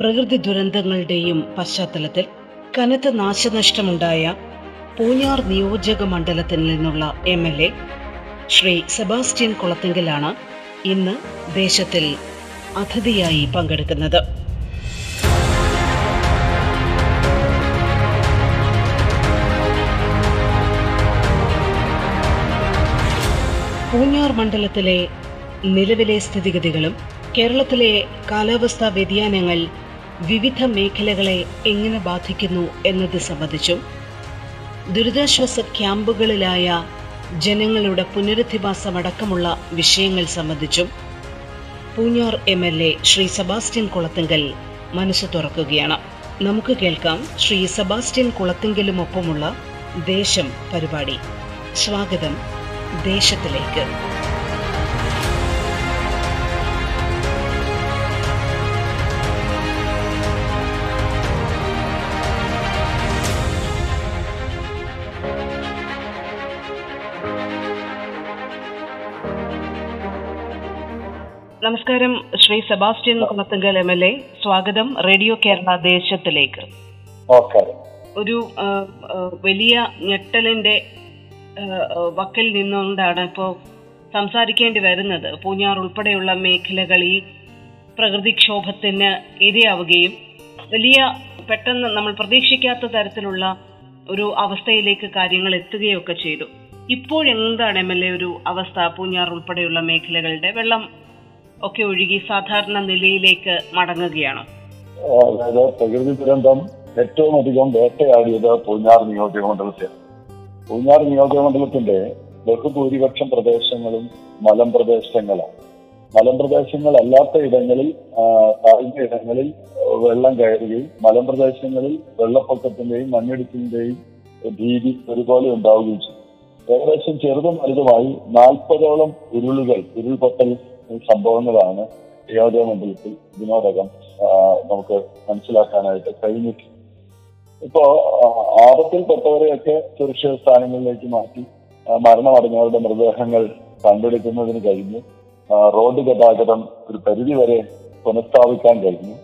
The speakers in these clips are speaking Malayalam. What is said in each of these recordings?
പ്രകൃതി ദുരന്തങ്ങളുടെയും പശ്ചാത്തലത്തിൽ കനത്ത നാശനഷ്ടമുണ്ടായ പൂഞ്ഞാർ നിയോജക മണ്ഡലത്തിൽ നിന്നുള്ള M L A Shri Sebastian കുളത്തിങ്കലാണ് ഇന്ന് ദേശത്തിൽ അതിഥിയായി പങ്കെടുക്കുന്നത്. പൂഞ്ഞാർ മണ്ഡലത്തിലെ നിലവിലെ സ്ഥിതിഗതികളും കേരളത്തിലെ കാലാവസ്ഥാ വ്യതിയാനങ്ങൾ വിവിധ മേഖലകളെ എങ്ങനെ ബാധിക്കുന്നു എന്നത് സംബന്ധിച്ചും ദുരിതാശ്വാസ ക്യാമ്പുകളിലായ ജനങ്ങളുടെ പുനരധിവാസമടക്കമുള്ള വിഷയങ്ങൾ സംബന്ധിച്ചും Poonjar M L A Shri Sebastian Kulathunkal മനസ്സ് തുറക്കുകയാണ്. നമുക്ക് കേൾക്കാം ശ്രീ സെബാസ്റ്റ്യൻ കുളത്തിങ്കലുമൊപ്പമുള്ള ദേശം പരിപാടി. സ്വാഗതം ദേശത്തിലേക്ക്. നമസ്കാരം Shri Sebastian Kulathunkal M L A. സ്വാഗതം റേഡിയോ കേരള ദേശത്തിലേക്ക്. ഒരു വലിയ ഞെട്ടലിന്റെ വക്കിൽ നിന്നുകൊണ്ടാണ് ഇപ്പോൾ സംസാരിക്കേണ്ടി വരുന്നത്. പൂഞ്ഞാർ ഉൾപ്പെടെയുള്ള മേഖലകൾ ഈ പ്രകൃതിക്ഷോഭത്തിന് ഇരയാവുകയും വലിയ പെട്ടെന്ന് നമ്മൾ പ്രതീക്ഷിക്കാത്ത തരത്തിലുള്ള ഒരു അവസ്ഥയിലേക്ക് കാര്യങ്ങൾ എത്തുകയൊക്കെ ചെയ്തു. ഇപ്പോഴെന്താണ് എം എൽ എ ഒരു അവസ്ഥ പൂഞ്ഞാർ ഉൾപ്പെടെയുള്ള മേഖലകളുടെ? വെള്ളം ഒക്കെ ഒഴുകി സാധാരണ നിലയിലേക്ക് മടങ്ങുകയാണ്. അതായത് പ്രകൃതി ദുരന്തം ഏറ്റവും അധികം വേട്ടയാടിയത് പൂഞ്ഞാർ നിയോജക മണ്ഡലത്തിൽ പൂഞ്ഞാർ നിയോജക മണ്ഡലത്തിന്റെ ബഹുഭൂരിപക്ഷം പ്രദേശങ്ങളും മലമ്പ്രദേശങ്ങളാണ് മലമ്പ്രദേശങ്ങളല്ലാത്ത ഇടങ്ങളിൽ താഴ്ന്ന ഇടങ്ങളിൽ വെള്ളം കയറുകയും മലമ്പ്രദേശങ്ങളിൽ വെള്ളപ്പൊക്കത്തിന്റെയും മണ്ണിടിച്ചിന്റെയും ഭീതി ഒരുപോലെ ഉണ്ടാവുകയും ചെയ്യും ഏകദേശം ചെറുതും വലുതുമായി നാൽപ്പതോളം ഉരുളുകൾ ഉരുൾപൊട്ടൽ സംഭവങ്ങളാണ് നിയോജക മണ്ഡലത്തിൽ ഇതിനോടകം നമുക്ക് മനസ്സിലാക്കാനായിട്ട് കഴിഞ്ഞിട്ടുണ്ട് ഇപ്പോ ആപത്തിൽപ്പെട്ടവരെയൊക്കെ സുരക്ഷിത സ്ഥാനങ്ങളിലേക്ക് മാറ്റി മരണമടഞ്ഞവരുടെ മൃതദേഹങ്ങൾ കണ്ടെടുക്കുന്നതിന് കഴിഞ്ഞു. റോഡ് ഗതാഗതം ഒരു പരിധി വരെ പുനഃസ്ഥാപിക്കാൻ കഴിഞ്ഞു.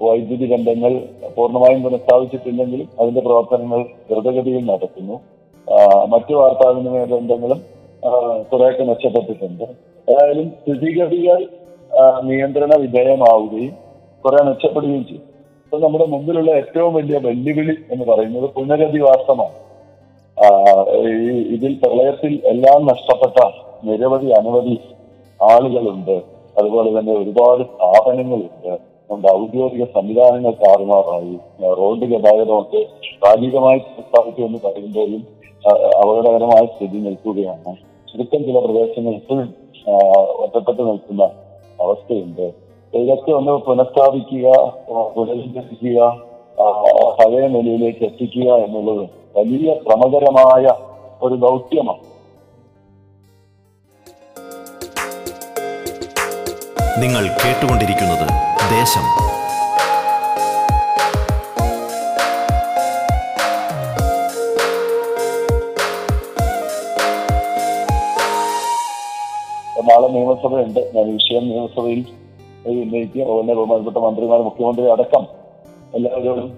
വൈദ്യുതി ബന്ധങ്ങൾ പൂർണമായും പുനഃസ്ഥാപിച്ചിട്ടില്ലെങ്കിലും അതിന്റെ പ്രവർത്തനങ്ങൾ ദ്രുതഗതിയിൽ നടക്കുന്നു. മറ്റു വാർത്താവിനിമയ ബന്ധങ്ങളും കുറെയൊക്കെ മെച്ചപ്പെട്ടിട്ടുണ്ട് ഏതായാലും സ്ഥിതിഗതികൾ നിയന്ത്രണ വിധേയമാവുകയും കുറെ മെച്ചപ്പെടുകയും ചെയ്യും. അപ്പൊ നമ്മുടെ മുമ്പിലുള്ള ഏറ്റവും വലിയ വെല്ലുവിളി എന്ന് പറയുന്നത് പുനരധിവാസമാണ്. ഇതിൽ പ്രളയത്തിൽ എല്ലാം നഷ്ടപ്പെട്ട നിരവധി അനവധി ആളുകളുണ്ട്. അതുപോലെ തന്നെ ഒരുപാട് സ്ഥാപനങ്ങളുണ്ട്. നമ്മുടെ ഔദ്യോഗിക സംവിധാനങ്ങൾ താറുമാറായി. റോഡ് ഗതാഗതമൊക്കെ ഭാഗികമായി എന്ന് പറയുമ്പോഴും അപകടകരമായ സ്ഥിതി നിൽക്കുകയാണ്. ചുരുക്കം ചില പ്രദേശങ്ങൾ ഇപ്പോഴും ഒറ്റപ്പെട്ട് നിൽക്കുന്ന അവസ്ഥയുണ്ട്. ഇതൊക്കെ ഒന്ന് പുനഃസ്ഥാപിക്കുക പുനരുദ്ധരിക്കുക പഴയ നിലയിലേക്ക് എത്തിക്കുക എന്നുള്ളത് വലിയ ശ്രമകരമായ ഒരു ദൗത്യമാണ്. നിങ്ങൾ കേട്ടുകൊണ്ടിരിക്കുന്നത് ദേശം നിയമസഭയുണ്ട്. ഞാൻ വിഷയം നിയമസഭയിൽ ഉന്നയിക്കുക അതുപോലെ ബഹുമാനപ്പെട്ട മന്ത്രിമാർ മുഖ്യമന്ത്രി അടക്കം എല്ലാവരും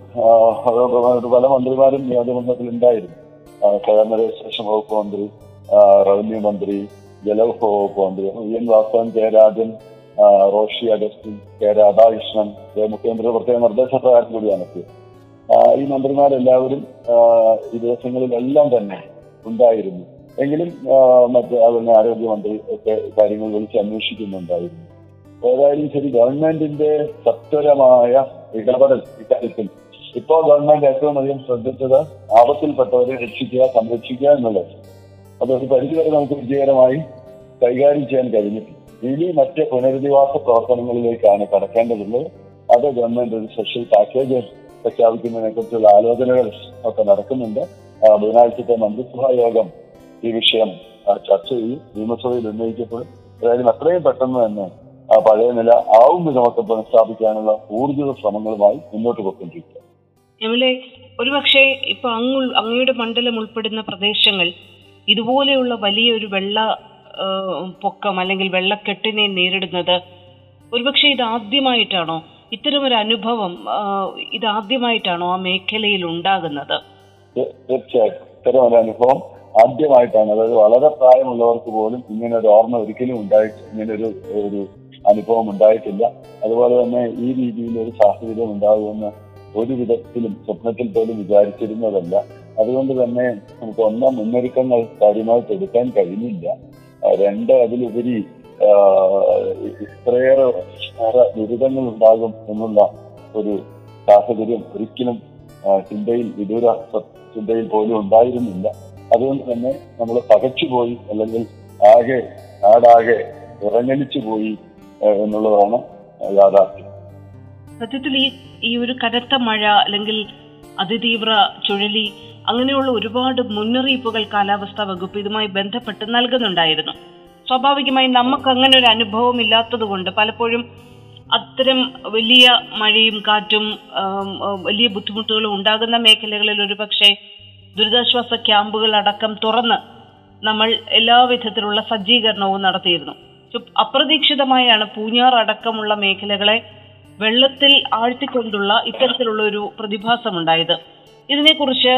ബഹുമാനപ്പെട്ട പല മന്ത്രിമാരും നിയോജകമണ്ഡലത്തിൽ ഉണ്ടായിരുന്നു. കേരള രജിസ്ട്രേഷൻ വകുപ്പ് മന്ത്രി റവന്യൂ മന്ത്രി ജലവിഭവ വകുപ്പ് മന്ത്രി E N Vasavan K Rajan Roshi Augustine K Radhakrishnan മുഖ്യമന്ത്രിയുടെ പ്രത്യേക നിർദ്ദേശപ്രകാരം കൂടിയാണ് എത്തിയത് ഈ മന്ത്രിമാരെല്ലാവരും ഈ ദിവസങ്ങളിലെല്ലാം തന്നെ ഉണ്ടായിരുന്നു. എങ്കിലും മറ്റേ അതുപോലെ ആരോഗ്യമന്ത്രി ഒക്കെ കാര്യങ്ങൾ വിളിച്ച് അന്വേഷിക്കുന്നുണ്ടായിരുന്നു. ഏതായാലും ശരി ഗവൺമെന്റിന്റെ സത്വരമായ ഇടപെടൽ ഇക്കാര്യത്തിൽ ഇപ്പോ ഗവൺമെന്റ് ഏറ്റവും അധികം ശ്രദ്ധിച്ചത് ആപത്തിൽപ്പെട്ടവരെ രക്ഷിക്കുക സംരക്ഷിക്കുക എന്നുള്ളത്. അതൊരു പരിധിവരെ നമുക്ക് വിജയകരമായി കൈകാര്യം ചെയ്യാൻ കഴിഞ്ഞിട്ടുണ്ട്. ഇനി മറ്റ് പുനരധിവാസ പ്രവർത്തനങ്ങളിലേക്കാണ് കടക്കേണ്ടതുള്ളത്. അത് ഗവൺമെന്റ് ഒരു സ്പെഷ്യൽ പാക്കേജ് പ്രഖ്യാപിക്കുന്നതിനെ കുറിച്ചുള്ള ആലോചനകൾ ഒക്കെ നടക്കുന്നുണ്ട്. ബുധനാഴ്ചത്തെ മന്ത്രിസഭാ യോഗം ഈ വിഷയം ചർച്ച ചെയ്യും നിയമസഭയിൽ ഉന്നയിക്കപ്പെടും ഏതായാലും അത്രയും പെട്ടെന്ന് തന്നെ ആ പഴയ നില ആവും വിധമൊക്കെ പുനഃസ്ഥാപിക്കാനുള്ള ഊർജിത ശ്രമങ്ങളുമായി മുന്നോട്ട് പോയിക്കൊണ്ടിരിക്കുക എമിലെ ഒരുപക്ഷെ ഇപ്പൊ അങ്ങ് അങ്ങയുടെ മണ്ഡലം ഉൾപ്പെടുന്ന പ്രദേശങ്ങൾ ഇതുപോലെയുള്ള വലിയൊരു വെള്ള പൊക്കം അല്ലെങ്കിൽ വെള്ളക്കെട്ടിനെ നേരിടുന്നത് ഒരുപക്ഷെ ഇത് ആദ്യമായിട്ടാണോ? ഇത്തരമൊരു അനുഭവം ഇതാദ്യമായിട്ടാണോ ഇത് ആദ്യമായിട്ടാണോ ആ മേഖലയിൽ ഉണ്ടാകുന്നത്? തീർച്ചയായിട്ടും. ഇത്തരം ഒരു അനുഭവം ആദ്യമായിട്ടാണ്. അതായത് വളരെ പ്രായമുള്ളവർക്ക് പോലും ഇങ്ങനെ ഒരു ഓർമ്മ ഒരിക്കലും ഉണ്ടായിട്ട് ഇങ്ങനെ ഒരു ഒരു അനുഭവം ഉണ്ടായിട്ടില്ല. അതുപോലെ തന്നെ ഈ രീതിയിൽ ഒരു സാഹചര്യം ഉണ്ടാകുമെന്ന് ഒരു വിധത്തിലും സ്വപ്നത്തിൽ പോലും വിചാരിച്ചിരുന്നതല്ല. അതുകൊണ്ട് തന്നെ നമുക്ക് ഒന്നാം മുന്നൊരുക്കങ്ങൾ കാര്യമായിട്ട് എടുക്കാൻ കഴിഞ്ഞില്ല. രണ്ട് അതിലുപരി ഇത്രയേറെ ദുരിതങ്ങൾ ഉണ്ടാകും എന്നുള്ള ഒരു സാഹചര്യം ഒരിക്കലും ചിന്തയിൽ വിദൂര ചിന്തയിൽ പോലും ഉണ്ടായിരുന്നില്ല. അതുകൊണ്ട് തന്നെ നമ്മൾ പകച്ചുപോയി അല്ലെങ്കിൽ ആകെ നാടാകെ ഇറങ്ങലിച്ചു പോയി എന്നുള്ളതാണ് യാഥാർത്ഥ്യം. സത്യത്തിൽ ഈ ഈ ഒരു കനത്ത മഴ അല്ലെങ്കിൽ അതിതീവ്ര ചുഴലി അങ്ങനെയുള്ള ഒരുപാട് മുന്നറിയിപ്പുകൾ കാലാവസ്ഥാ വകുപ്പ് ഇതുമായി ബന്ധപ്പെട്ട് നൽകുന്നുണ്ടായിരുന്നു. സ്വാഭാവികമായും നമുക്ക് അങ്ങനെ ഒരു അനുഭവം ഇല്ലാത്തത് കൊണ്ട് പലപ്പോഴും അത്തരം വലിയ മഴയും കാറ്റും വലിയ ബുദ്ധിമുട്ടുകളും ഉണ്ടാകുന്ന മേഖലകളിൽ ഒരുപക്ഷെ ദുരിതാശ്വാസ ക്യാമ്പുകൾ അടക്കം തുറന്ന് നമ്മൾ എല്ലാവിധത്തിലുള്ള സജ്ജീകരണവും നടത്തിയിരുന്നു. അപ്രതീക്ഷിതമായാണ് പൂഞ്ഞാർ അടക്കമുള്ള മേഖലകളെ വെള്ളത്തിൽ ആഴ്ത്തിക്കൊണ്ടുള്ള ഇത്തരത്തിലുള്ള ഒരു പ്രതിഭാസമുണ്ടായത്. ഇതിനെക്കുറിച്ച്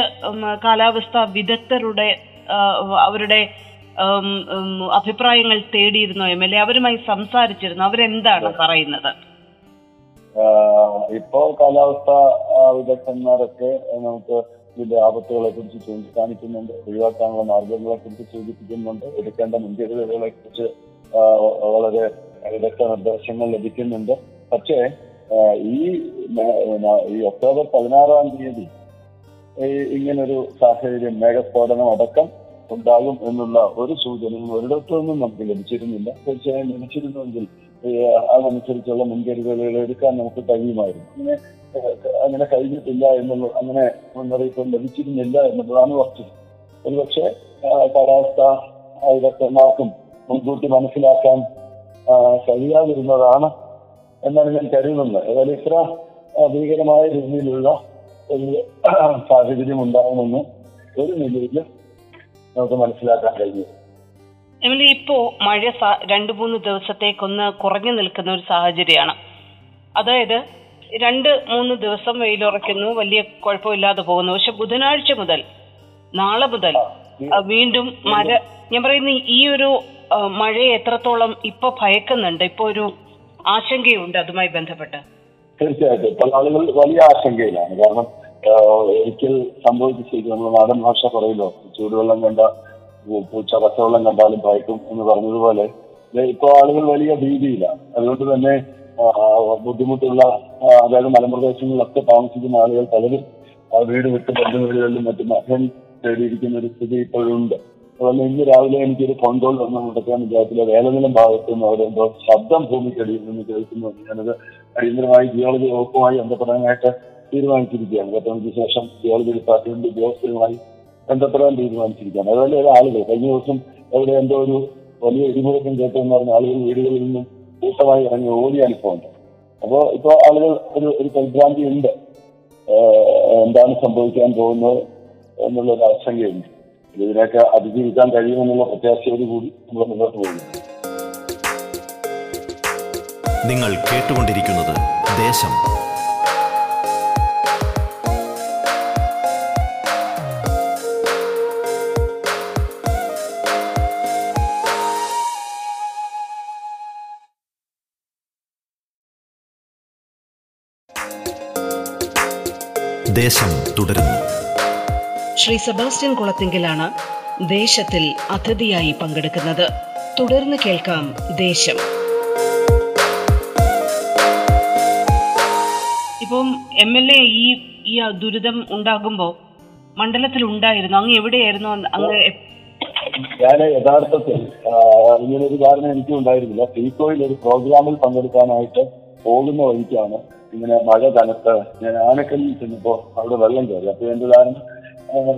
കാലാവസ്ഥാ വിദഗ്ധരുടെ അവരുടെ അഭിപ്രായങ്ങൾ തേടിയിരുന്നു എം എൽ എ. അവരുമായി സംസാരിച്ചിരുന്നു. അവരെന്താണ് പറയുന്നത്? ഇപ്പോൾ ഇപ്പോ കാലാവസ്ഥ വിദഗ്ധന്മാരൊക്കെ നമുക്ക് ഇതിന്റെ ആപത്തുകളെ കുറിച്ച് ചൂണ്ടിക്കാണിക്കുന്നുണ്ട് ഒഴിവാക്കാനുള്ള മാർഗങ്ങളെ കുറിച്ച് സൂചിപ്പിക്കുന്നുണ്ട് എടുക്കേണ്ട മുൻകരുതലുകളെ കുറിച്ച് വളരെ വിദഗ്ധ നിർദ്ദേശങ്ങൾ ലഭിക്കുന്നുണ്ട്. പക്ഷേ ഈ ഈ ഒക്ടോബർ പതിനാറാം തീയതി ഇങ്ങനൊരു സാഹചര്യം മേഘസ്ഫോടനം അടക്കം ഉണ്ടാകും എന്നുള്ള ഒരു സൂചനയും ഒരിടത്തു നിന്നും നമുക്ക് ലഭിച്ചിരുന്നില്ല. തീർച്ചയായും ലഭിച്ചിരുന്നുവെങ്കിൽ അതനുസരിച്ചുള്ള മുൻകരുതലുകൾ എടുക്കാൻ നമുക്ക് കഴിയുമായിരുന്നു. അങ്ങനെ അങ്ങനെ കഴിഞ്ഞിട്ടില്ല എന്നുള്ള അങ്ങനെ മുന്നറിയിപ്പ് ലഭിച്ചിരുന്നില്ല എന്നുള്ളതാണ് വസ്തുത ഒരുപക്ഷെ കാലാവസ്ഥ വിദഗ്ധന്മാർക്കും മുൻകൂട്ടി മനസ്സിലാക്കാൻ കഴിയാതിരുന്നതാണ് എന്നാണ് ഞാൻ കരുതുന്നത്. ഏതായാലും ഇത്ര ഭീകരമായ രീതിയിലുള്ള ഒരു സാഹചര്യം ഉണ്ടാകുമെന്ന് ഒരു നിലയിലും നമുക്ക് മനസ്സിലാക്കാൻ കഴിഞ്ഞു. ഇപ്പോ മഴ രണ്ടു മൂന്ന് ദിവസത്തേക്കൊന്ന് കുറഞ്ഞു നിൽക്കുന്ന ഒരു സാഹചര്യമാണ്. അതായത് രണ്ട് മൂന്ന് ദിവസം വെയിലുറയ്ക്കുന്നു. വലിയ കുഴപ്പമില്ലാതെ പോകുന്നു. പക്ഷെ ബുധനാഴ്ച മുതൽ നാളെ മുതൽ വീണ്ടും മഴ. ഞാൻ പറയുന്ന ഈ ഒരു മഴയെ എത്രത്തോളം ഇപ്പൊ ഭയക്കുന്നുണ്ട്? ഇപ്പൊ ഒരു ആശങ്കയുണ്ട് അതുമായി ബന്ധപ്പെട്ട്. തീർച്ചയായിട്ടും. പല ആളുകൾ വലിയ ആശങ്കയിലാണ്. കാരണം ഒരിക്കൽ സംഭവിച്ച നമ്മൾ നാടൻ ഭാഷ പറയുമല്ലോ ചൂടുവെള്ളം കണ്ട പൂച്ച പച്ചവെള്ളം കണ്ടാലും ഭയക്കും എന്ന് പറഞ്ഞതുപോലെ ഇപ്പൊ ആളുകൾ വലിയ ഭീതിയിലാണ്. അതുകൊണ്ട് തന്നെ ബുദ്ധിമുട്ടുള്ള അതായത് മലമ്പ്രദേശങ്ങളിലൊക്കെ താമസിക്കുന്ന ആളുകൾ പലരും വീട് വിട്ട് ബന്ധുവീടുകളിലും മറ്റും അഭയം തേടിയിരിക്കുന്ന ഒരു സ്ഥിതി ഇപ്പോഴുണ്ട്. അതുപോലെ ഇന്ന് രാവിലെ എനിക്കൊരു ഫോൺ കോൾ വന്ന മുണ്ടക്കാൻ പഞ്ചായത്തിലെ വേലനിലം ഭാഗത്ത് നിന്ന് അവരെന്തോ ശബ്ദം ഭൂമിക്കടിയിൽ നിന്ന് കേൾക്കുന്നു ഞാനത് അടിയന്തരമായി ജിയോളജി വകുപ്പുമായി ബന്ധപ്പെടാനായിട്ട് തീരുമാനിച്ചിരിക്കുകയാണ്. പത്ത് ശേഷം ജിയോളജി ഡിപ്പാർട്ട്മെന്റ് ഉദ്യോഗസ്ഥരുമായി ബന്ധപ്പെടാൻ തീരുമാനിച്ചിരിക്കുകയാണ്. അതുപോലെ ആളുകൾ കഴിഞ്ഞ ദിവസം എവിടെ എന്തോ ഒരു വലിയ ഇടിമുഴക്കം കേട്ടെന്ന് പറഞ്ഞ ആളുകൾ വീടുകളിൽ നിന്നും കൂട്ടമായി ഇറങ്ങി ഓടിയ അനുഭവമുണ്ട് അപ്പോൾ ഇപ്പോൾ ആളുകൾ ഒരു ഒരു പരിഭ്രാന്തി ഉണ്ട്. എന്താണ് സംഭവിക്കാൻ പോകുന്നത് എന്നുള്ള ഒരു ആശങ്കയുണ്ട്. ഇതിനൊക്കെ അതിജീവിക്കാൻ കഴിയുമെന്നുള്ള പ്രത്യാശയോട് കൂടി നമ്മൾ മുന്നോട്ട് പോകുന്നു. നിങ്ങൾ കേട്ടുകൊണ്ടിരിക്കുന്നത് ദേശം ദേശം തുടരുന്നു. ശ്രീ സെബാസ്റ്റ്യൻ കുളത്തിങ്കിലാണ് ദേശത്തിൽ അതിഥിയായി പങ്കെടുക്കുന്നത്. തുടർന്ന് കേൾക്കാം ദേശം. ഇപ്പം എം എൽ എ ഈ ഈ ദുരിതം ഉണ്ടാകുമ്പോൾ മണ്ഡലത്തിൽ ഉണ്ടായിരുന്നു. അങ്ങ് എവിടെയായിരുന്നു? അങ്ങ് ഞാൻ യഥാർത്ഥത്തിൽ ആ, ഇങ്ങനെ ഒരു കാരണം എനിക്കും ഉണ്ടായിരുന്നില്ല പീക്കോയിൽ ഒരു പ്രോഗ്രാമിൽ പങ്കെടുക്കാനായിട്ട് പോകുന്ന വഴിക്കാണ് ഇങ്ങനെ മഴ കനത്ത് ഞാൻ ആനക്കല്ലിൽ ചെന്നപ്പോ അവിടെ വെള്ളം കയറി. അപ്പൊ എന്റെ ധാരണ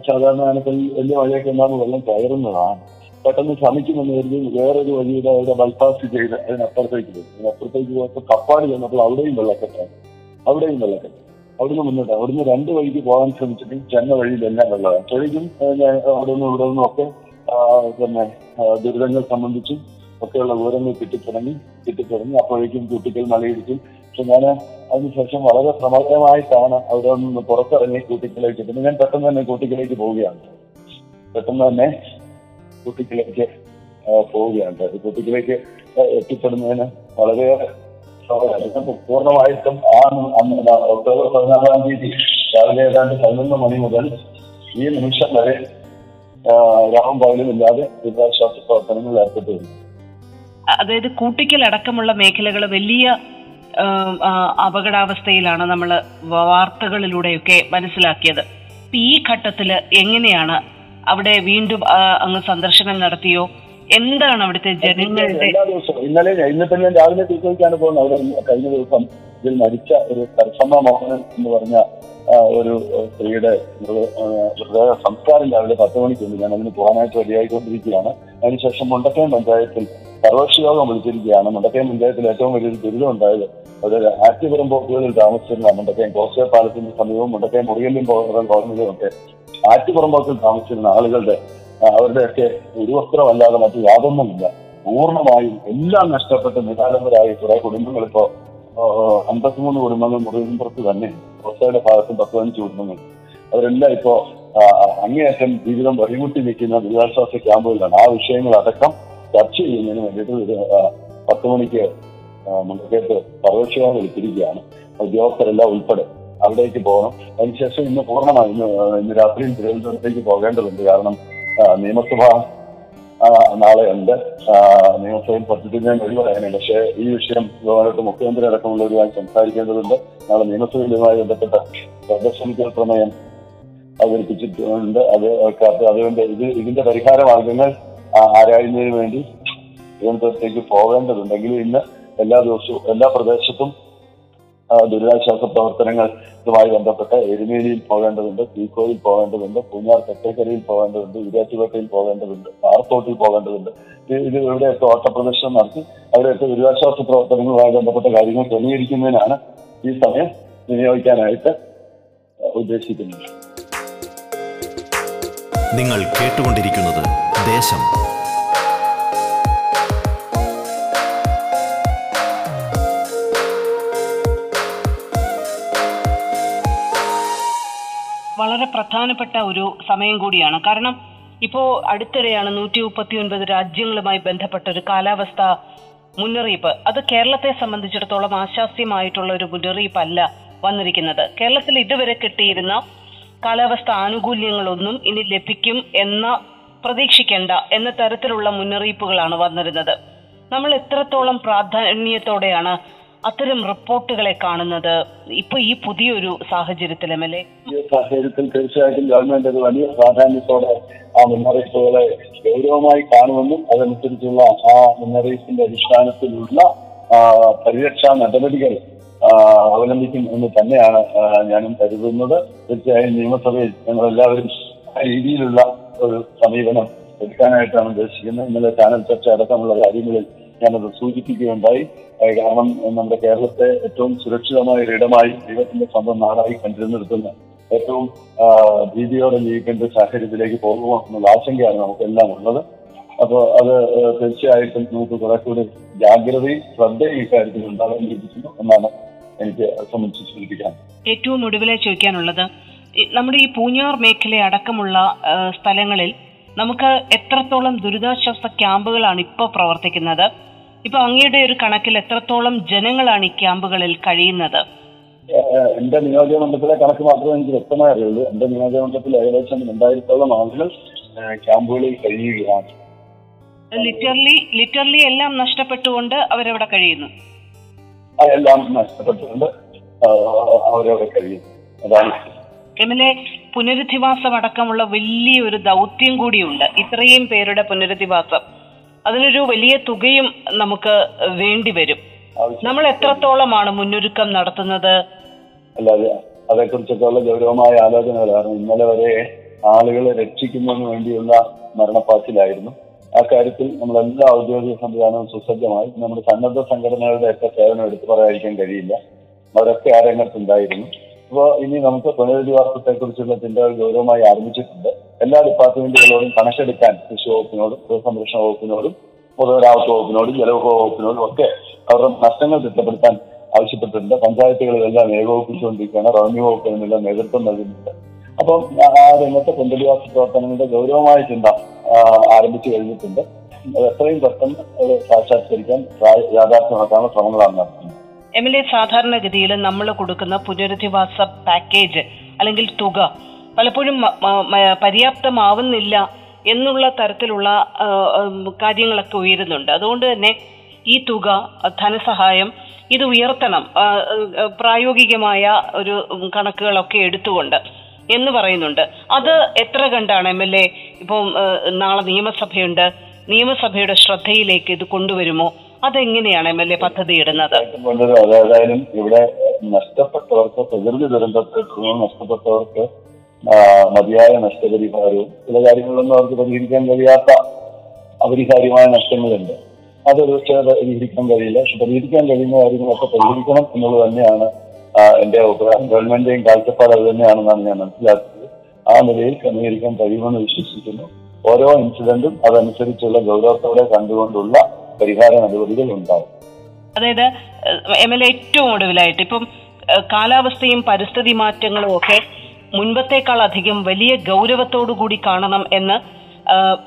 സാധാരണ ആനക്കല്ലിൽ വലിയ മഴയൊക്കെ ഉണ്ടാകുമ്പോൾ വെള്ളം കയറുന്നതാണ്. പെട്ടെന്ന് ശ്രമിക്കുമെന്ന് കരുതി വേറൊരു വഴിയുടെ അവിടെ ബൈപ്പാസ് ചെയ്ത് അതിനപ്പുറത്തേക്ക് പോയി. അതിനപ്പുറത്തേക്ക് പോയപ്പോൾ കപ്പാട് ചെന്നപ്പോൾ അവിടെയും വെള്ളക്കെട്ടാണ്. അവിടെയും വെള്ളക്കെട്ട്. അവിടുന്ന് മുന്നോട്ട് അവിടുന്ന് രണ്ട് വഴിക്ക് പോകാൻ ശ്രമിച്ചിട്ട് ചെന്ന വഴിയിലെല്ലാം വെള്ളമാണ്. അപ്പോഴേക്കും ഞാൻ അവിടെ നിന്നും ഇവിടെ നിന്നും ഒക്കെ പിന്നെ ദുരിതങ്ങൾ സംബന്ധിച്ചും ഒക്കെയുള്ള വിവരങ്ങൾ കിട്ടിത്തുടങ്ങി കിട്ടിത്തുടങ്ങി. അപ്പോഴേക്കും കുട്ടികൾ മലയിടിച്ചു പക്ഷെ ഞാൻ അതിനുശേഷം വളരെ ശ്രമകരമായിട്ടാണ് അവിടെ നിന്ന് പുറത്തിറങ്ങി കൂട്ടിക്കലേക്ക്. പിന്നെ ഞാൻ പെട്ടെന്ന് തന്നെ കൂട്ടിക്കലേക്ക് പോവുകയാണ്. പെട്ടെന്ന് തന്നെ കൂട്ടിക്കലേക്ക് പോവുകയാണ്. കൂട്ടിക്കലേക്ക് എത്തിപ്പെടുന്നതിന് വളരെയേറെ പൂർണമായിട്ടും ആ ഒക്ടോബർ പതിനാറാം തീയതി രാവിലെ ഏതാണ്ട് പതിനൊന്ന് മണി മുതൽ ഈ നിമിഷം വരെ രാവും പകലും ഇല്ലാതെ ദുരിതാശ്വാസ പ്രവർത്തനങ്ങളിൽ ഏർപ്പെട്ടിരുന്നു. അതായത് കൂട്ടിക്കൽ അടക്കമുള്ള മേഖലകൾ വലിയ അപകടാവസ്ഥയിലാണ് നമ്മൾ വാർത്തകളിലൂടെയൊക്കെ മനസ്സിലാക്കിയത്. ഈ ഘട്ടത്തിൽ എങ്ങനെയാണ് അവിടെ വീണ്ടും അങ്ങ് സന്ദർശനം നടത്തിയോ? എന്താണ് അവിടുത്തെ ജനങ്ങളുടെ ഇന്നലെ ഇന്നിപ്പോ ഞാൻ രാവിലെ തീർച്ചയായിട്ടാണ് പോകുന്നത്. അവിടെ കഴിഞ്ഞ ദിവസം ഇതിൽ മരിച്ച ഒരു കർഷമ മോഹനൻ എന്ന് പറഞ്ഞ ഒരു സ്ത്രീയുടെ മൃതദേഹ സംസ്കാരം രാവിലെ പത്ത് മണിക്കുണ്ട് ഞാൻ അതിന് പോകാനായിട്ട് റെഡിയായിക്കൊണ്ടിരിക്കുകയാണ് അതിനുശേഷം മുണ്ടക്കയം പഞ്ചായത്തിൽ സർവകക്ഷി യോഗം വിളിച്ചിരിക്കുകയാണ്. മുണ്ടക്കയം പഞ്ചായത്തിൽ ഏറ്റവും വലിയൊരു ദുരിതം ഉണ്ടായത് അവിടെ ആറ്റുപുറം പോക്കുകളിൽ താമസിച്ചിരുന്ന മുണ്ടക്കയം കോസ്റ്റേ പാലത്തിന്റെ സമീപം മുണ്ടക്കയം മുറിയല്ലും പോകുന്ന കോളനിയിലും ഒക്കെ ആറ്റുപുറമ്പോക്കിൽ താമസിച്ചിരുന്ന ആളുകളുടെ അവരുടെയൊക്കെ ഉരുവസ്ത്രമല്ലാതെ മറ്റു യാതൊന്നുമില്ല. പൂർണമായും എല്ലാം നഷ്ടപ്പെട്ട് നിരാലംബരായി കുറെ കുടുംബങ്ങൾ ഇപ്പോ അമ്പത്തിമൂന്ന് കുടുംബങ്ങൾ മുറിയമ്പുറത്ത് തന്നെ കോസ്റ്റയുടെ ഭാഗത്തും പത്ത് പതിനഞ്ച് കുടുംബങ്ങൾ. അവരെല്ലാം ഇപ്പോ അങ്ങേയറ്റം ജീവിതം വഴിമുട്ടി നിൽക്കുന്ന ദുരിതാശ്വാസ ക്യാമ്പുകളിലാണ്. ആ വിഷയങ്ങളടക്കം ചർച്ച ചെയ്യുന്നതിന് വേണ്ടിയിട്ട് ഒരു പത്ത് മണിക്ക് മണ്ടക്കേട്ട് സർവകക്ഷിയോഗം വിളിച്ചിരിക്കുകയാണ്. ഉദ്യോഗസ്ഥരെല്ലാം ഉൾപ്പെടെ അവിടേക്ക് പോകണം. അതിനുശേഷം ഇന്ന് പൂർണമായി ഇന്ന് ഇന്ന് രാത്രിയിൽ തിരുവനന്തപുരത്തേക്ക് പോകേണ്ടതുണ്ട്. കാരണം നിയമസഭ നാളെ ഉണ്ട്. നിയമസഭയിൽ പദ്ധതി ഞാൻ ഒഴിവാക്കാനുണ്ട് പക്ഷേ ഈ വിഷയം ഗവർണറുടെ മുഖ്യമന്ത്രി അടക്കമുള്ളവരുമായി സംസാരിക്കേണ്ടതുണ്ട്. നാളെ നിയമസഭയിലുമായി ബന്ധപ്പെട്ട പ്രദർശനത്തിൽ പ്രമേയം അവതരിപ്പിച്ചിട്ടുണ്ട്. അത് അതുകൊണ്ട് ഇത് ഇതിന്റെ പരിഹാര മാർഗങ്ങൾ ആരായുന്നതിന് വേണ്ടി തിരുവനന്തപുരത്തേക്ക് പോകേണ്ടതുണ്ടെങ്കിൽ ഇന്ന് എല്ലാ ദിവസവും എല്ലാ പ്രദേശത്തും ദുരിതാശ്വാസ പ്രവർത്തനങ്ങൾ ഇതുമായി ബന്ധപ്പെട്ട് എരുമേലിയിൽ പോകേണ്ടതുണ്ട് തീക്കോയിൽ പോകേണ്ടതുണ്ട് പൂഞ്ഞാർ തെക്കേക്കരയിൽ പോകേണ്ടതുണ്ട് ഇരാറ്റുപേട്ടയിൽ പോകേണ്ടതുണ്ട് ആർത്തോട്ടിൽ പോകേണ്ടതുണ്ട്. ഇത് ഇവിടെയൊക്കെ ഓട്ടപ്രദർശനം നടത്തി അവിടെയൊക്കെ ദുരിതാശ്വാസ പ്രവർത്തനങ്ങളുമായി ബന്ധപ്പെട്ട കാര്യങ്ങൾ ക്രമീകരിക്കുന്നതിനാണ് ഈ സമയം വിനിയോഗിക്കാനായിട്ട് ഉദ്ദേശിക്കുന്നത്. നിങ്ങൾ കേട്ടുകൊണ്ടിരിക്കുന്നത് ദേശം വളരെ പ്രധാനപ്പെട്ട ഒരു സമയം കൂടിയാണ്. കാരണം ഇപ്പോ അടുത്തിടെയാണ് നൂറ്റി മുപ്പത്തി ഒൻപത് രാജ്യങ്ങളുമായി ബന്ധപ്പെട്ട ഒരു കാലാവസ്ഥ മുന്നറിയിപ്പ്. അത് കേരളത്തെ സംബന്ധിച്ചിടത്തോളം ആശാസ്യമായിട്ടുള്ള ഒരു മുന്നറിയിപ്പല്ല വന്നിരിക്കുന്നത്. കേരളത്തിൽ ഇതുവരെ കിട്ടിയിരുന്ന കാലാവസ്ഥ ആനുകൂല്യങ്ങളൊന്നും ഇനി ലഭിക്കും എന്ന പ്രതീക്ഷിക്കേണ്ട എന്ന തരത്തിലുള്ള മുന്നറിയിപ്പുകളാണ് വന്നിരുന്നത്. നമ്മൾ എത്രത്തോളം പ്രാധാന്യത്തോടെയാണ് അത്തരം റിപ്പോർട്ടുകളെ കാണുന്നത് ഇപ്പൊ ഈ പുതിയൊരു സാഹചര്യത്തിൽ എം എൽ ഈ സാഹചര്യത്തിൽ തീർച്ചയായിട്ടും ഗവൺമെന്റ് അത് വലിയ പ്രാധാന്യത്തോടെ ആ മുന്നറിയിപ്പുകളെ ഗൗരവമായി കാണുമെന്നും അതനുസരിച്ചുള്ള ആ മുന്നറിയിപ്പിന്റെ അടിസ്ഥാനത്തിലുള്ള പരിരക്ഷാ നടപടികൾ അവലംബിക്കും എന്ന് തന്നെയാണ് ഞാനും കരുതുന്നത്. തീർച്ചയായും നിയമസഭയിൽ ഞങ്ങൾ എല്ലാവരും രീതിയിലുള്ള ഒരു സമീപനം എടുക്കാനായിട്ടാണ് ഉദ്ദേശിക്കുന്നത്. ഇന്നലെ ചാനൽ ചർച്ച അടക്കമുള്ള കാര്യങ്ങളിൽ ഞാനത് സൂചിപ്പിക്കുകയുണ്ടായി. കാരണം നമ്മുടെ കേരളത്തെ ഏറ്റവും സുരക്ഷിതമായ ഒരിടമായി ദൈവത്തിന്റെ സ്വന്തം നാടായി കണ്ടിരുന്നിടത്തുന്ന ഏറ്റവും ഭീതിയോടെ ജീവിക്കേണ്ട സാഹചര്യത്തിലേക്ക് പോകുമോ എന്നുള്ള ആശങ്കയാണ് നമുക്കെല്ലാം ഉള്ളത്. അപ്പോൾ അത് തീർച്ചയായിട്ടും നമുക്ക് കുറെ കൂടി ജാഗ്രതയും ശ്രദ്ധയും ഈ കാര്യത്തിൽ ഉണ്ടാകേണ്ടിയിരിക്കുന്നു എന്നാണ് എനിക്ക് സംബന്ധിച്ച് സൂചിപ്പിക്കാൻ. ഏറ്റവും ഒടുവിലെ ചോദിക്കാനുള്ളത് നമ്മുടെ ഈ പൂഞ്ഞാർ മേഖല അടക്കമുള്ള സ്ഥലങ്ങളിൽ നമുക്ക് എത്രത്തോളം ദുരിതാശ്വാസ ക്യാമ്പുകളാണ് ഇപ്പോൾ പ്രവർത്തിക്കുന്നത്? ഇപ്പൊ അങ്ങയുടെ ഒരു കണക്കിൽ എത്രത്തോളം ജനങ്ങളാണ് ഈ ക്യാമ്പുകളിൽ കഴിയുന്നത്? എന്റെ നിയോജക മണ്ഡലത്തിലെ കണക്ക് മാത്രമേ എനിക്ക് വ്യക്തമായി അറിയുള്ളൂ. എന്റെ നിയോജക മണ്ഡലത്തിൽ ഏകദേശം രണ്ടായിരത്തോളം ആളുകൾ ക്യാമ്പുകളിൽ കഴിയുകയാണ്. ലിറ്ററലി ലിറ്ററലി എല്ലാം നഷ്ടപ്പെട്ടുകൊണ്ട് അവരവിടെ കഴിയുന്നു. എല്ലാം നഷ്ടപ്പെട്ടുകൊണ്ട് അവരവിടെ കഴിയുന്നു. അതാണ്. എം എൽ എ പുനരധിവാസം അടക്കമുള്ള വലിയൊരു ദൗത്യം കൂടിയുണ്ട്. ഇത്രയും പേരുടെ പുനരധിവാസം. അതിനൊരു വലിയ തുകയും നമുക്ക് വേണ്ടി വരും. നമ്മൾ എത്രത്തോളമാണ് മുന്നൊരുക്കം നടത്തുന്നത്? അല്ലാതെ അതേക്കുറിച്ചൊക്കെയുള്ള ഗൗരവമായ ആലോചനകൾ. കാരണം ഇന്നലെ വരെ ആളുകളെ രക്ഷിക്കുന്നതിന് വേണ്ടിയുള്ള മരണപ്പാച്ചിലായിരുന്നു. ആ കാര്യത്തിൽ നമ്മളെല്ലാ ഔദ്യോഗിക സംവിധാനവും സുസജ്ജമായി. നമ്മുടെ സന്നദ്ധ സംഘടനകളുടെ ഒക്കെ സേവനം എടുത്തു പറയാതിരിക്കാൻ കഴിയില്ല. അവരൊക്കെ ആ രംഗത്തുണ്ടായിരുന്നു. അപ്പോൾ ഇനി നമുക്ക് പുനരധിവാസത്തെ കുറിച്ചുള്ള ചിന്തകൾ ഗൗരവമായി ആരംഭിച്ചിട്ടുണ്ട്. എല്ലാ ഡിപ്പാർട്ട്മെന്റുകളോടും കണക്കെടുക്കാൻ കൃഷി വകുപ്പിനോടും മൃഗസംരക്ഷണ വകുപ്പിനോടും പൊതുമരാമത്ത് വകുപ്പിനോടും ജലവിഭവ വകുപ്പിനോടും ഒക്കെ അവരുടെ നഷ്ടങ്ങൾ തിട്ടപ്പെടുത്താൻ ആവശ്യപ്പെട്ടിട്ടുണ്ട്. പഞ്ചായത്തുകളിലെല്ലാം ഏകോപിപ്പിച്ചുകൊണ്ടിരിക്കുകയാണ്. റവന്യൂ വകുപ്പ് ഇതിനെല്ലാം നേതൃത്വം നൽകുന്നുണ്ട്. അപ്പം ആ- രംഗത്തെ പുനരധിവാസ പ്രവർത്തനങ്ങളുടെ ഗൗരവമായ ചിന്ത ആരംഭിച്ചു കഴിഞ്ഞിട്ടുണ്ട്. എത്രയും പെട്ടെന്ന് സാക്ഷാത്കരിക്കാൻ യാഥാർത്ഥ്യമാക്കാനുള്ള ശ്രമങ്ങളാണ് നടത്തുന്നത്. എം എൽ എ സാധാരണഗതിയിൽ നമ്മൾ കൊടുക്കുന്ന പുനരധിവാസ പാക്കേജ് അല്ലെങ്കിൽ തുക പലപ്പോഴും പര്യാപ്തമാവുന്നില്ല എന്നുള്ള തരത്തിലുള്ള കാര്യങ്ങളൊക്കെ ഉയരുന്നുണ്ട്. അതുകൊണ്ട് തന്നെ ഈ തുക ധനസഹായം ഇത് ഉയർത്തണം. പ്രായോഗികമായ ഒരു കണക്കുകളൊക്കെ എടുത്തുകൊണ്ട് എന്ന് പറയുന്നുണ്ട്. അത് എത്ര കണ്ടാണ് എം എൽ എ ഇപ്പം നാളെ നിയമസഭയുണ്ട്. നിയമസഭയുടെ ശ്രദ്ധയിലേക്ക് ഇത് കൊണ്ടുവരുമോ? അതെങ്ങനെയാണ് എം എൽ എ പദ്ധതി ഇടുന്നത്? തീർച്ചയായിട്ടും കൊണ്ടുവരും അത് ഏതായാലും ഇവിടെ നഷ്ടപ്പെട്ടവർക്ക് പ്രകൃതി ദുരന്തത്തിൽ നഷ്ടപ്പെട്ടവർക്ക് മതിയായ നഷ്ടപരിഹാരവും ചില കാര്യങ്ങളിലൊന്നും അവർക്ക് പരിഹരിക്കാൻ കഴിയാത്ത അപരിഹാര്യമായ നഷ്ടങ്ങളുണ്ട്. അത് പക്ഷേ പരിഹരിക്കാൻ കഴിയില്ല. പക്ഷെ പരിഹരിക്കാൻ കഴിയുന്ന കാര്യങ്ങളൊക്കെ പരിഹരിക്കണം എന്നുള്ളത് തന്നെയാണ് എന്റെ അഭിപ്രായം. ഗവൺമെന്റിന്റെയും കാഴ്ചപ്പാട് അത് തന്നെയാണെന്നാണ് ഞാൻ മനസ്സിലാക്കിയത് ആ നിലയിൽ ക്രമീകരിക്കാൻ കഴിയുമെന്ന് വിശ്വസിക്കുന്നു. ഓരോ ഇൻസിഡന്റും അതനുസരിച്ചുള്ള ഗൗരവത്തോടെ കണ്ടുകൊണ്ടുള്ള പരിഹാര നടപടികൾ ഉണ്ടാവും അതായത് എം എൽ എ ഏറ്റവും ഒടുവിലായിട്ട് ഇപ്പം കാലാവസ്ഥയും പരിസ്ഥിതി മാറ്റങ്ങളും ഒക്കെ മുൻപത്തേക്കാൾ അധികം വലിയ ഗൗരവത്തോടുകൂടി കാണണം എന്ന്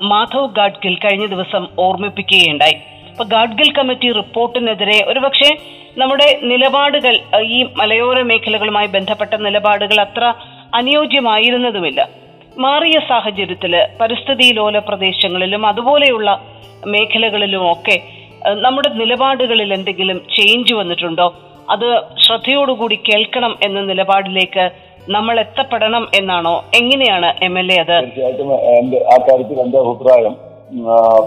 മാധവ് ഗാഡ്ഗിൽ കഴിഞ്ഞ ദിവസം ഓർമ്മിപ്പിക്കുകയുണ്ടായി. അപ്പൊ ഗാഡ്ഗിൽ കമ്മിറ്റി റിപ്പോർട്ടിനെതിരെ ഒരുപക്ഷെ നമ്മുടെ നിലപാടുകൾ ഈ മലയോര മേഖലകളുമായി ബന്ധപ്പെട്ട നിലപാടുകൾ അത്ര അനുയോജ്യമായിരുന്നതുമില്ല. മാറിയ സാഹചര്യത്തിൽ പരിസ്ഥിതി ലോല പ്രദേശങ്ങളിലും അതുപോലെയുള്ള മേഖലകളിലും ഒക്കെ നമ്മുടെ നിലപാടുകളിൽ എന്തെങ്കിലും ചേഞ്ച് വന്നിട്ടുണ്ടോ? അത് ശ്രദ്ധയോടുകൂടി കേൾക്കണം എന്ന നിലപാടിലേക്ക് നമ്മൾ എത്തപ്പെടണം എന്നാണോ? എങ്ങനെയാണ് എം എൽ എ അത്? തീർച്ചയായിട്ടും ആ കാര്യത്തിൽ എന്റെ അഭിപ്രായം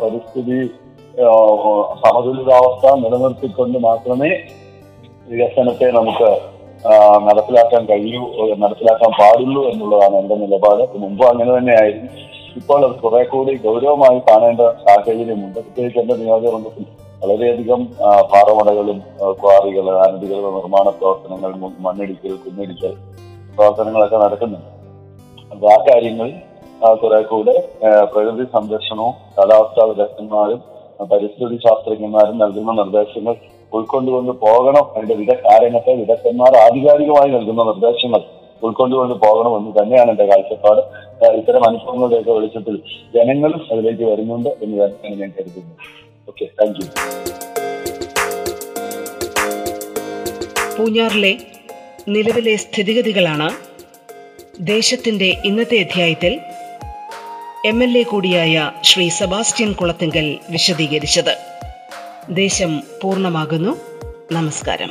പരിസ്ഥിതി സമതുലിതാവസ്ഥ നിലനിർത്തിക്കൊണ്ട് മാത്രമേ വികസനത്തെ നമുക്ക് നടപ്പിലാക്കാൻ കഴിയൂ നടപ്പിലാക്കാൻ പാടുള്ളൂ എന്നുള്ളതാണ് എന്റെ നിലപാട്. മുമ്പ് അങ്ങനെ തന്നെയായിരുന്നു. ഇപ്പോൾ അത് കുറെ കൂടി ഗൗരവമായി കാണേണ്ട സാഹചര്യമുണ്ട് പ്രത്യേകിച്ച് എന്റെ നിയോജകമണ്ഡലത്തിൽ വളരെയധികം പാറമടകളും ക്വാറികൾ അനധികൃത നിർമ്മാണ പ്രവർത്തനങ്ങൾ മണ്ണിടിക്കൽ കുന്നിടിക്കൽ പ്രവർത്തനങ്ങളൊക്കെ നടക്കുന്നുണ്ട്. അപ്പൊ ആ കാര്യങ്ങളിൽ കുറെ കൂടെ പ്രകൃതി സംരക്ഷണവും കാലാവസ്ഥാ വിദഗ്ധന്മാരും പരിസ്ഥിതി ശാസ്ത്രജ്ഞന്മാരും നൽകുന്ന നിർദ്ദേശങ്ങൾ ഉൾക്കൊണ്ടുകൊണ്ട് പോകണം അതിന്റെ വിദഗ്ധാരംഗത്തെ വിദഗ്ധന്മാർ ആധികാരികമായി നൽകുന്ന നിർദ്ദേശങ്ങൾ ഉൾക്കൊണ്ടുകൊണ്ട് പോകണമെന്ന് തന്നെയാണ് എന്റെ കാഴ്ചപ്പാട്. ഇത്തരം അനുഭവങ്ങളുടെയൊക്കെ വെളിച്ചത്തിൽ ജനങ്ങളും അതിലേക്ക് വരുന്നുണ്ട് എന്ന് തന്നെയാണ് ഞാൻ കരുതുന്നത്. Okay thank you. പൂഞ്ഞാറിലെ നിലവിലെ സ്ഥിതിഗതികളാണ്. ദേശത്തിന്റെ ഇന്നത്തെ അധ്യായത്തിൽ എം എൽ എ കൂടിയായ ശ്രീ സെബാസ്റ്റ്യൻ കുളത്തിങ്കൽ വിശദീകരിച്ചത്. ദേശം പൂർണമാകുന്നു. നമസ്കാരം.